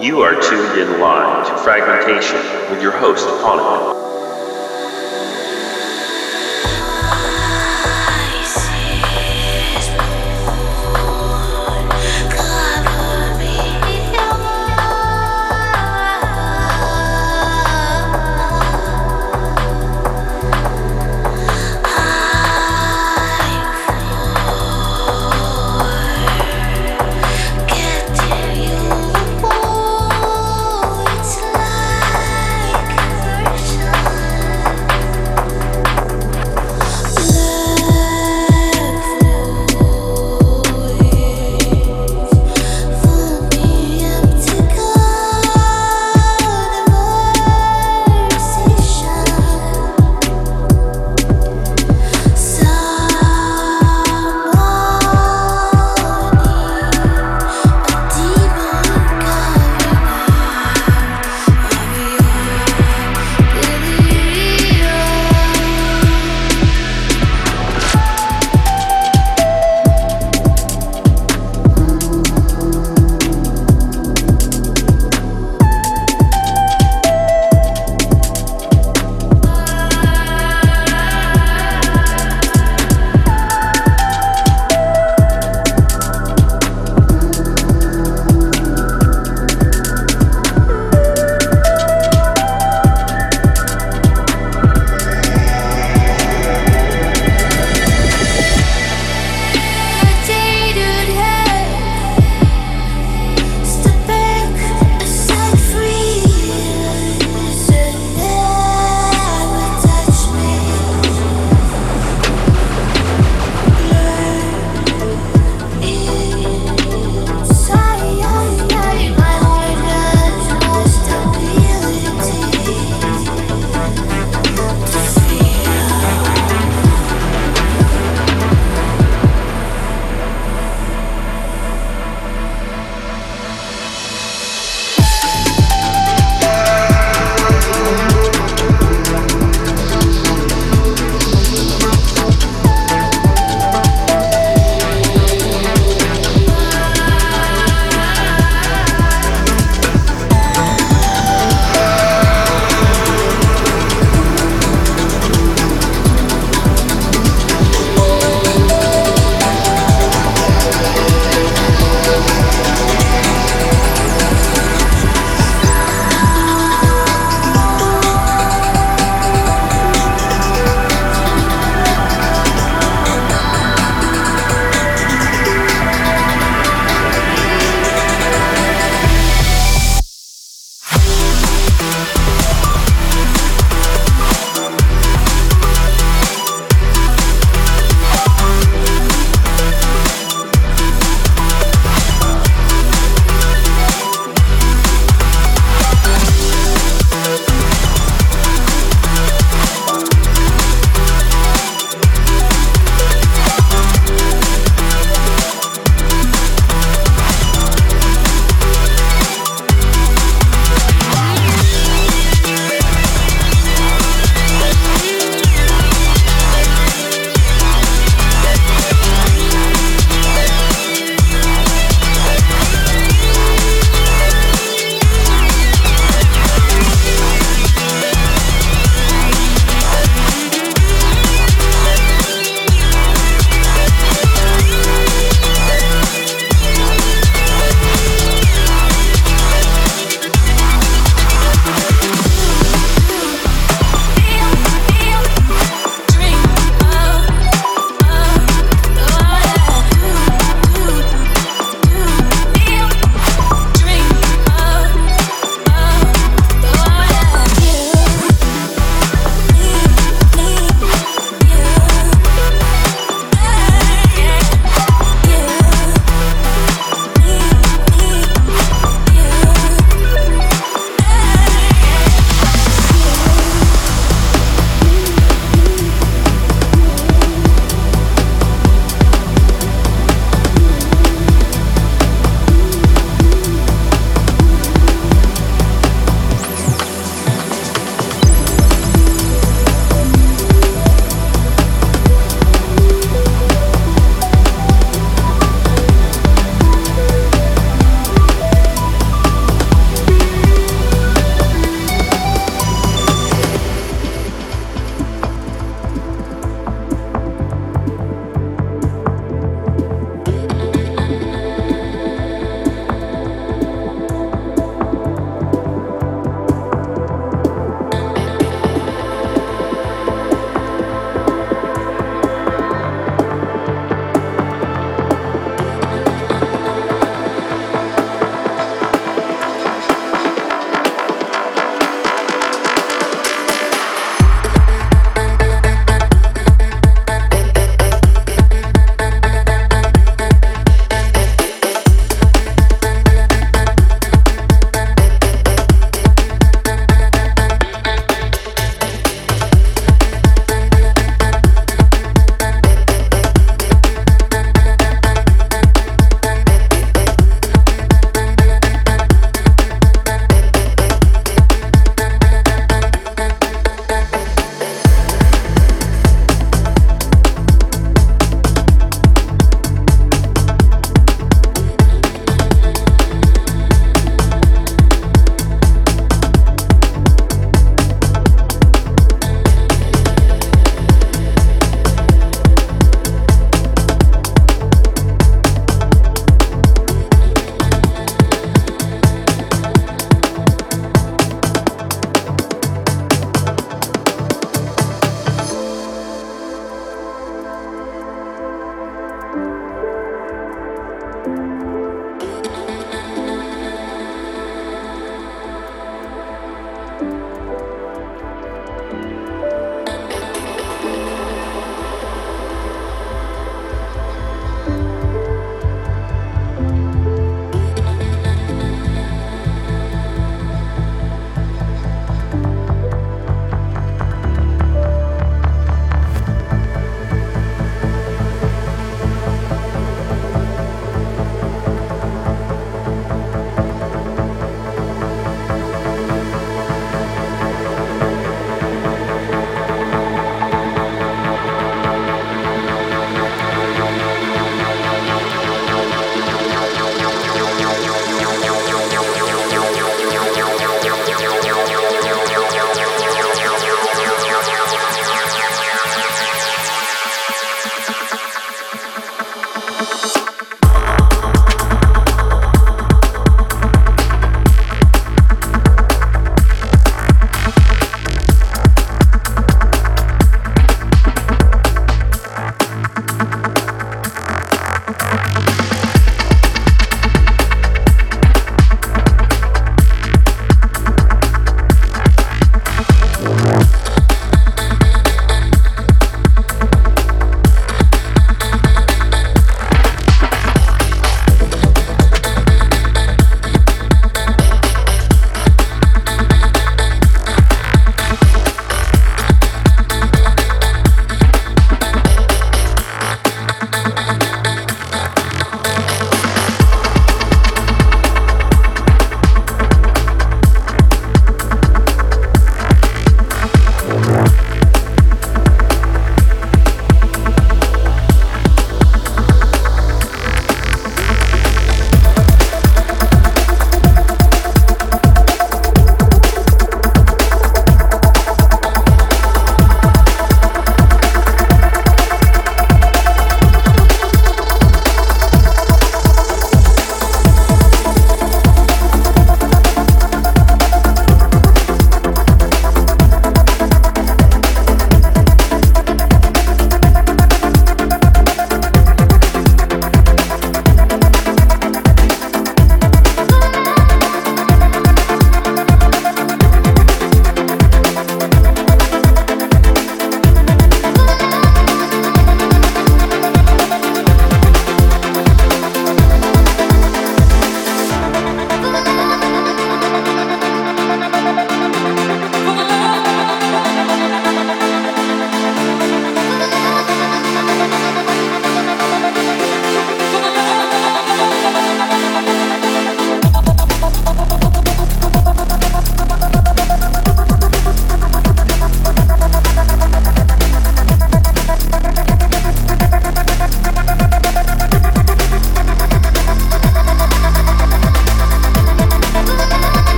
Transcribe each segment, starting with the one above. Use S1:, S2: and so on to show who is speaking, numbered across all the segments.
S1: You are tuned in live to Fragmentation with your host,
S2: Fonik.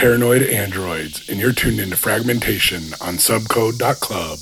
S2: Paranoid Androidz, and you're tuned into Fragmentation on subcode.club.